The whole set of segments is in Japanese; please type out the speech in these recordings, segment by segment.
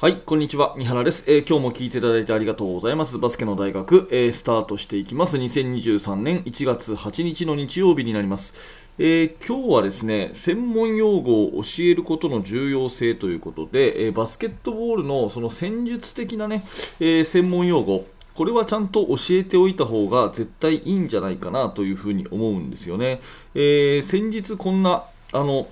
はい、こんにちは。三原です、えー、今日も聞いていただいてありがとうございます。バスケの大学、えー、スタートしていきます。2023年1月8日の日曜日になります。えー、今日はですね、専門用語を教えることの重要性ということで、えバスケットボールのその戦術的なね、え専門用語、これはちゃんと教えておいた方が絶対いいんじゃないかなというふうに思うんですよね。え先日こんな、あの、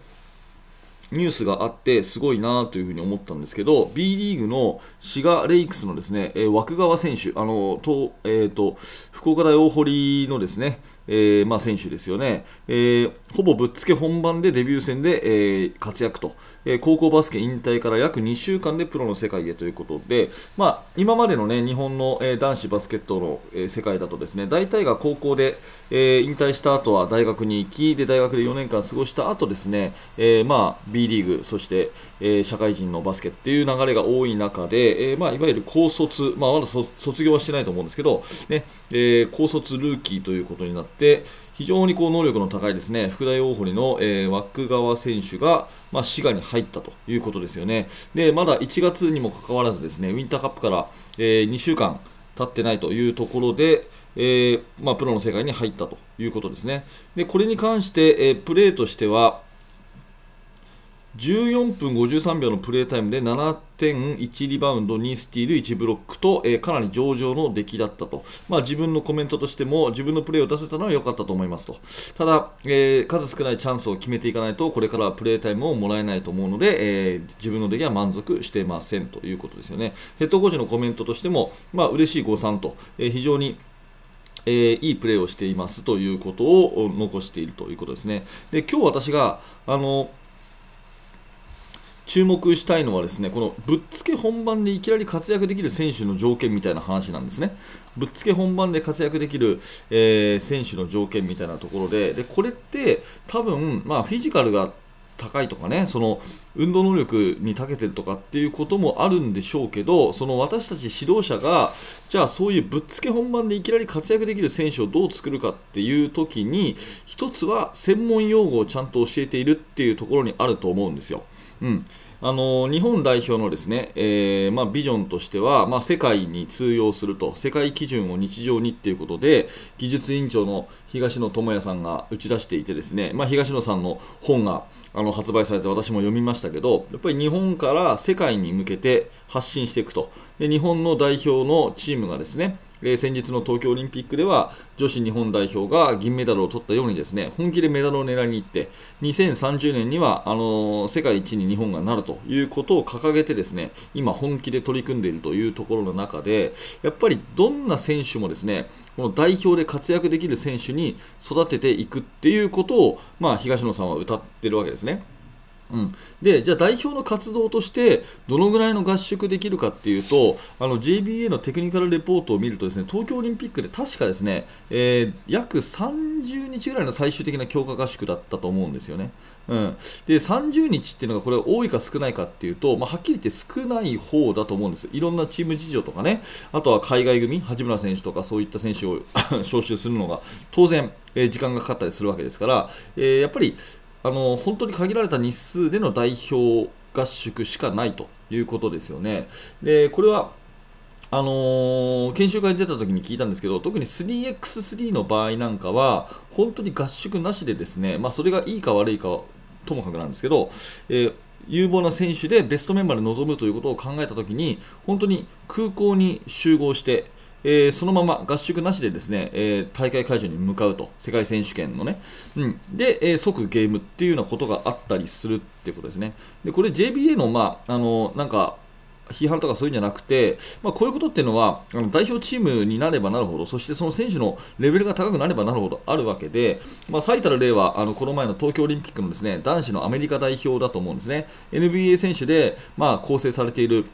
ニュースがあってすごいなというふに思ったんですけど B リーグの滋賀レイクスのですね、えー、枠川選手あのと、えーと福岡大大堀のですねえー、まあ、選手ですよね、えー、ほぼぶっつけ本番でデビュー戦で、えー、活躍と、え高校バスケ引退から約2週間でプロの世界へということで、まあ、今までの、ね、日本の、え男子バスケットの、え世界だとですね大体が高校で、え引退した後は大学に行きで大学で4年間過ごした後ですね、えまあ、B リーグそして、え社会人のバスケっていう流れが多い中で、えまあ、いわゆる高卒、まあ、まだ卒業はしてないと思うんですけど、ねえ高卒ルーキーということになって非常にこう能力の高いですね福大大堀の、えー、枠川選手が、まあ、滋賀に入ったということですよね。でまだ1月にもかかわらずですねウィンターカップから、えー、2週間経ってないというところで、えー、まあ、プロの世界に入ったということですね。でこれに関して、えプレーとしては、14分53秒のプレータイムで7.1リバウンド、2スティール、1ブロックと、えー、かなり上々の出来だったと、まあ、自分のコメントとしても自分のプレーを出せたのは良かったと思いますと。ただ、えー、数少ないチャンスを決めていかないとこれからはプレータイムをもらえないと思うので、えー、自分の出来は満足していませんということですよね。ヘッドコーチのコメントとしても、まあ嬉しい誤算と、え、非常にえー、いいプレーをしていますということを残しているということですね。で今日私があの注目したいのはですねこのぶっつけ本番でいきなり活躍できる選手の条件みたいな話なんですね。ぶっつけ本番で活躍できる、えー、選手の条件みたいなところででこれって多分、まあ、フィジカルが高いとかねその運動能力に長けてるとかっていうこともあるんでしょうけどその私たち指導者がじゃあそういうぶっつけ本番でいきなり活躍できる選手をどう作るかっていう時に一つは専門用語をちゃんと教えているっていうところにあると思うんですよ。うん。あの日本代表のですね、えー、まあ、ビジョンとしては、まあ、世界に通用すると。世界基準を日常にということで技術委員長の東野智也さんが打ち出していてですね、まあ、東野さんの本があの発売されて私も読みましたけどやっぱり日本から世界に向けて発信していくと。で日本の代表のチームがですねえー、先日の東京オリンピックでは女子日本代表が銀メダルを取ったようにですね本気でメダルを狙いに行って2030年にはあのー、世界一に日本がなるということを掲げてですね今、本気で取り組んでいるというところの中でやっぱりどんな選手もですねこの代表で活躍できる選手に育てていくっていうことを、まあ、東野さんは歌ってるわけですね。うん、でじゃあ代表の活動としてどのぐらいの合宿できるかっていうとあの JBA のテクニカルレポートを見るとですね東京オリンピックで確かですね、えー、約30日ぐらいの最終的な強化合宿だったと思うんですよね。うん、で30日っていうのがこれ多いか少ないかっていうと、まあ、はっきり言って少ない方だと思うんです、いろんなチーム事情とかね、あとは海外組、八村選手とかそういった選手を 招集するのが当然、えー、時間がかかったりするわけですから、えー、やっぱりあの本当に限られた日数での代表合宿しかないということですよね。でこれはあのー、研修会に出た時に聞いたんですけど特に 3x3 の場合なんかは本当に合宿なしでですね、まあ、それがいいか悪いかともかくなんですけど、えー、有望な選手でベストメンバーで臨むということを考えたときに本当に空港に集合してえー、そのまま合宿なしでですね、えー、大会会場に向かうと、世界選手権のね、うん、で、えー、即ゲームっていうようなことがあったりするっていうことですね。で、これ JBA の、まあ、あの、なんか、批判とかそういうんじゃなくて、まあ、こういうことっていうのはあの代表チームになればなるほどそしてその選手のレベルが高くなればなるほどあるわけで、まあ、最たる例はあのこの前の東京オリンピックのですね男子のアメリカ代表だと思うんですね。NBA 選手で、まあ、構成されている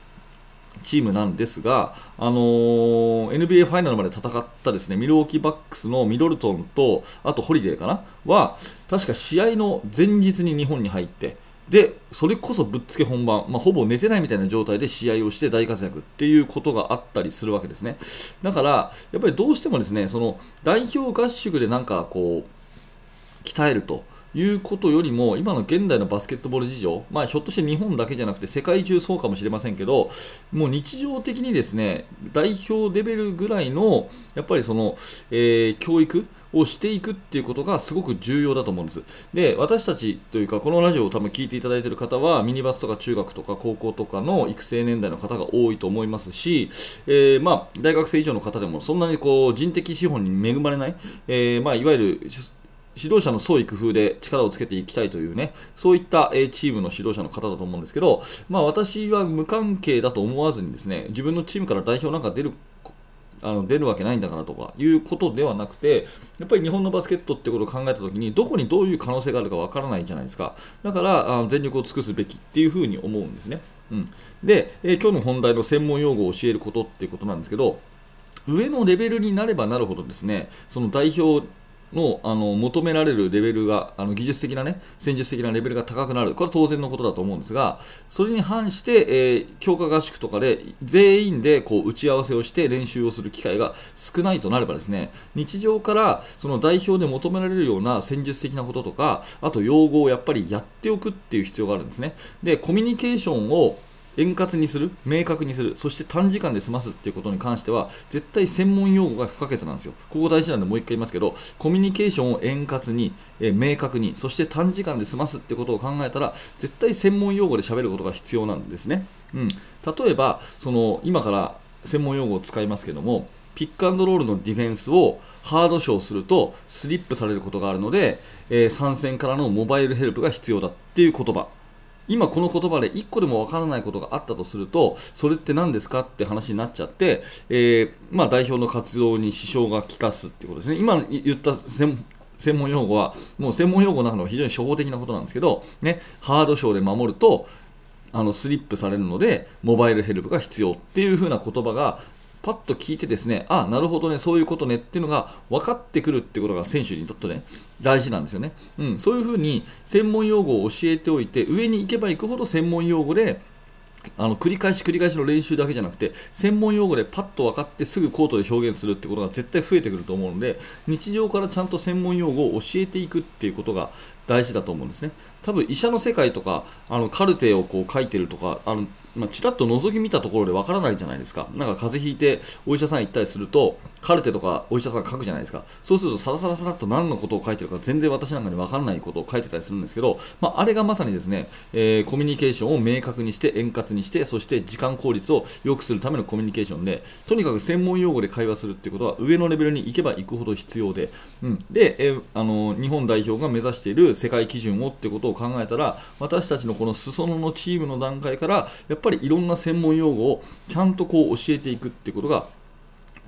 チームなんですが、あのー、NBA ファイナルまで戦ったですねミルウォーキーバックスのミドルトンとあとホリデーかな？は確か試合の前日に日本に入ってでそれこそぶっつけ本番、まあ、ほぼ寝てないみたいな状態で試合をして大活躍っていうことがあったりするわけですね。だからやっぱりどうしてもですねその代表合宿でなんかこう鍛えるということよりも今の現代のバスケットボール事情、まあ、ひょっとして日本だけじゃなくて世界中そうかもしれませんけどもう日常的にですね代表レベルぐらいのやっぱりその、えー、教育をしていくっていうことがすごく重要だと思うんです。で、私たちというか、このラジオを多分聞いていただいている方は、ミニバスとか中学とか高校とかの育成年代の方が多いと思いますし、えー、まあ、大学生以上の方でもそんなにこう人的資本に恵まれない、えー、まあ、いわゆる指導者の創意工夫で力をつけていきたいというね、そういったチームの指導者の方だと思うんですけど、まあ私は無関係だと思わずにですね、自分のチームから代表なんか出るあの出るわけないんだからとかいうことではなくて、やっぱり日本のバスケットってことを考えたときに、どこにどういう可能性があるかわからないじゃないですか。だからあ全力を尽くすべきっていうふうに思うんですね。うん、で、えー、今日の本題の専門用語を教えることっていうことなんですけど、上のレベルになればなるほどですね、その代表のあの求められるレベルがあの技術的なね戦術的なレベルが高くなる。これは当然のことだと思うんですがそれに反して、えー、強化合宿とかで全員でこう打ち合わせをして練習をする機会が少ないとなればですね日常からその代表で求められるような戦術的なこととかあと用語をやっぱりやっておくっていう必要があるんですね。でコミュニケーションを円滑にする、明確にする、そして短時間で済ますっていうことに関しては、絶対専門用語が不可欠なんですよ。ここ大事なんでもう一回言いますけど、コミュニケーションを円滑に、え明確に、そして短時間で済ますってことを考えたら、絶対専門用語で喋ることが必要なんですね。うん、例えば、その今から専門用語を使いますけども、ピックアンドロールのディフェンスをハードショーするとスリップされることがあるので、えー、参戦からのモバイルヘルプが必要だっていう言葉今この言葉で1個でもわからないことがあったとするとそれって何ですかって話になっちゃって、えー、まあ、代表の活動に支障がきかすっていうことですね。今言った専門用語はもう専門用語の中の非常に初歩的なことなんですけど、ね、ハードショーで守るとあのスリップされるのでモバイルヘルプが必要っていう風な言葉がパッと聞いてですね、あ、なるほどね、そういうことねっていうのが分かってくるってことが選手にとってね、大事なんですよね。うん、そういうふうに専門用語を教えておいて、上に行けば行くほど専門用語であの繰り返し繰り返しの練習だけじゃなくて専門用語でパッと分かってすぐコートで表現するってことが絶対増えてくると思うので日常からちゃんと専門用語を教えていくっていうことが大事だと思うんですね多分医者の世界とかあのカルテをこう書いてるとかあのまあ、ちらっと覗き見たところでわからないじゃないですか。なんか風邪ひいてお医者さん行ったりすると、カルテとかお医者さん書くじゃないですか。そうするとサラサラサラっと何のことを書いてるか全然私なんかにわからないことを書いてたりするんですけど、まあ、あれがまさにですね、えー、コミュニケーションを明確にして円滑にして、そして時間効率を良くするためのコミュニケーションで、とにかく専門用語で会話するってことは上のレベルに行けば行くほど必要で、うん、で、えー、あの日本代表が目指している世界基準をってことを考えたら、私たちのこの裾野のチームの段階から、やっぱりいろんな専門用語をちゃんとこう教えていくってことが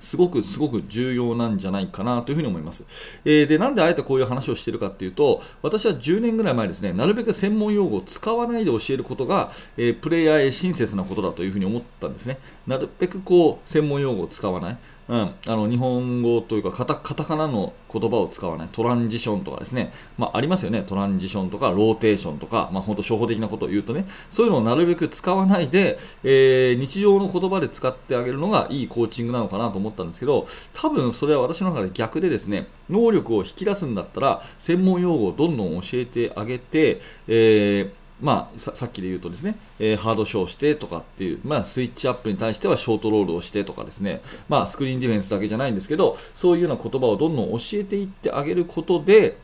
すごくすごく重要なんじゃないかなというふに思います。えー、で、なんであえてこういう話をしているかっていうと、私は10年ぐらい前ですね、なるべく専門用語を使わないで教えることが、えー、プレイヤーへ親切なことだというふに思ったんですね。なるべくこう、専門用語を使わない。うん、あの日本語というかカタカナの言葉を使わないトランジションとかですね、まあ、ありますよね。トランジションとかローテーションとか、まあ、本当初歩的なことを言うとね。そういうのをなるべく使わないで、えー、日常の言葉で使ってあげるのがいいコーチングなのかなと思ったんですけど多分それは私の中で逆でですね能力を引き出すんだったら専門用語をどんどん教えてあげて、えーまあ、さっきで言うとですね、えー、ハードショーしてとかっていう、まあ、スイッチアップに対してはショートロールをしてとかですね、まあ、スクリーンディフェンスだけじゃないんですけど、そういうような言葉をどんどん教えていってあげることで、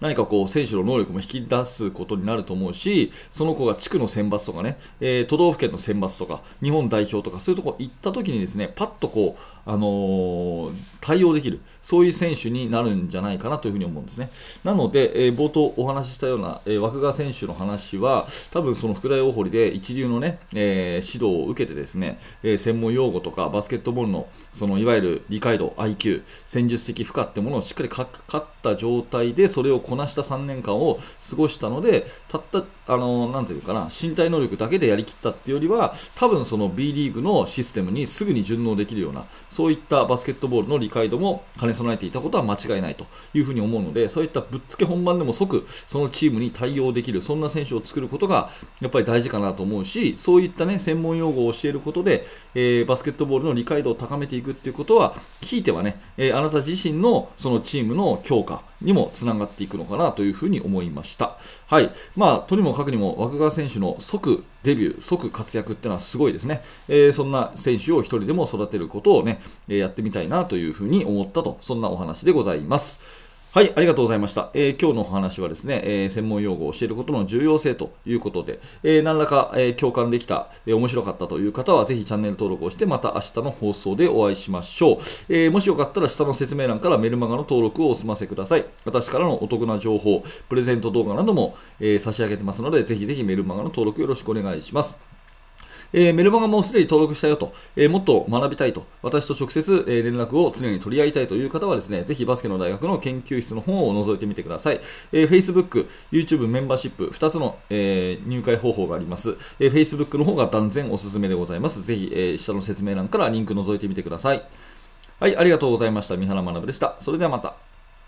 何かこう選手の能力も引き出すことになると思うし、その子が地区の選抜とかね、えー、都道府県の選抜とか、日本代表とか、そういうとこ行った時にですね、パッとこう、あの、対応できる、そういう選手になるんじゃないかなというふに思うんですね。なので、えー、冒頭お話ししたような、えー、枠川選手の話は、多分その福大大堀で一流のね、え指導を受けてですね、え専門用語とかバスケットボールのそのいわゆる理解度、IQ、戦術的負荷ってものをしっかりかかった状態でそれをこなした3年間を過ごしたのでたったあのなんていうかな身体能力だけでやりきったっていうよりは多分その B リーグのシステムにすぐに順応できるようなそういったバスケットボールの理解度も兼ね備えていたことは間違いないというふうに思うのでそういったぶっつけ本番でも即そのチームに対応できるそんな選手を作ることがやっぱり大事かなと思うしそういった、ね、専門用語を教えることで、えー、バスケットボールの理解度を高めていくっていうことはひいてはね、えー、あなた自身のそのチームの強化にもつながっていくのかなというふうに思いました。はい。まあ、とにもかくにも、若川選手の即デビュー、即活躍っていうのはすごいですね。えー、そんな選手を1人でも育てることをね、えやってみたいなというふうに思ったと、そんなお話でございます。はい、ありがとうございました。えー、今日のお話はですね、えー、専門用語を教えることの重要性ということで、えー、何らか、え共感できた、え面白かったという方は、ぜひチャンネル登録をして、また明日の放送でお会いしましょう。えもしよかったら、下の説明欄からメルマガの登録をお済ませください。私からのお得な情報、プレゼント動画なども、え差し上げてますので、ぜひぜひメルマガの登録よろしくお願いします。えー、メルマガもすでに登録したよと、えー、もっと学びたいと、私と直接、えー、連絡を常に取り合いたいという方はですね、ぜひバスケの大学の研究室の方を覗いてみてください。えー、Facebook、YouTube メンバーシップ、2つの、え、入会方法があります。え、Facebook の方が断然おすすめでございます。ぜひ、え、下の説明欄からリンク覗いてみてください。はい、ありがとうございました。三原学でした。それではまた。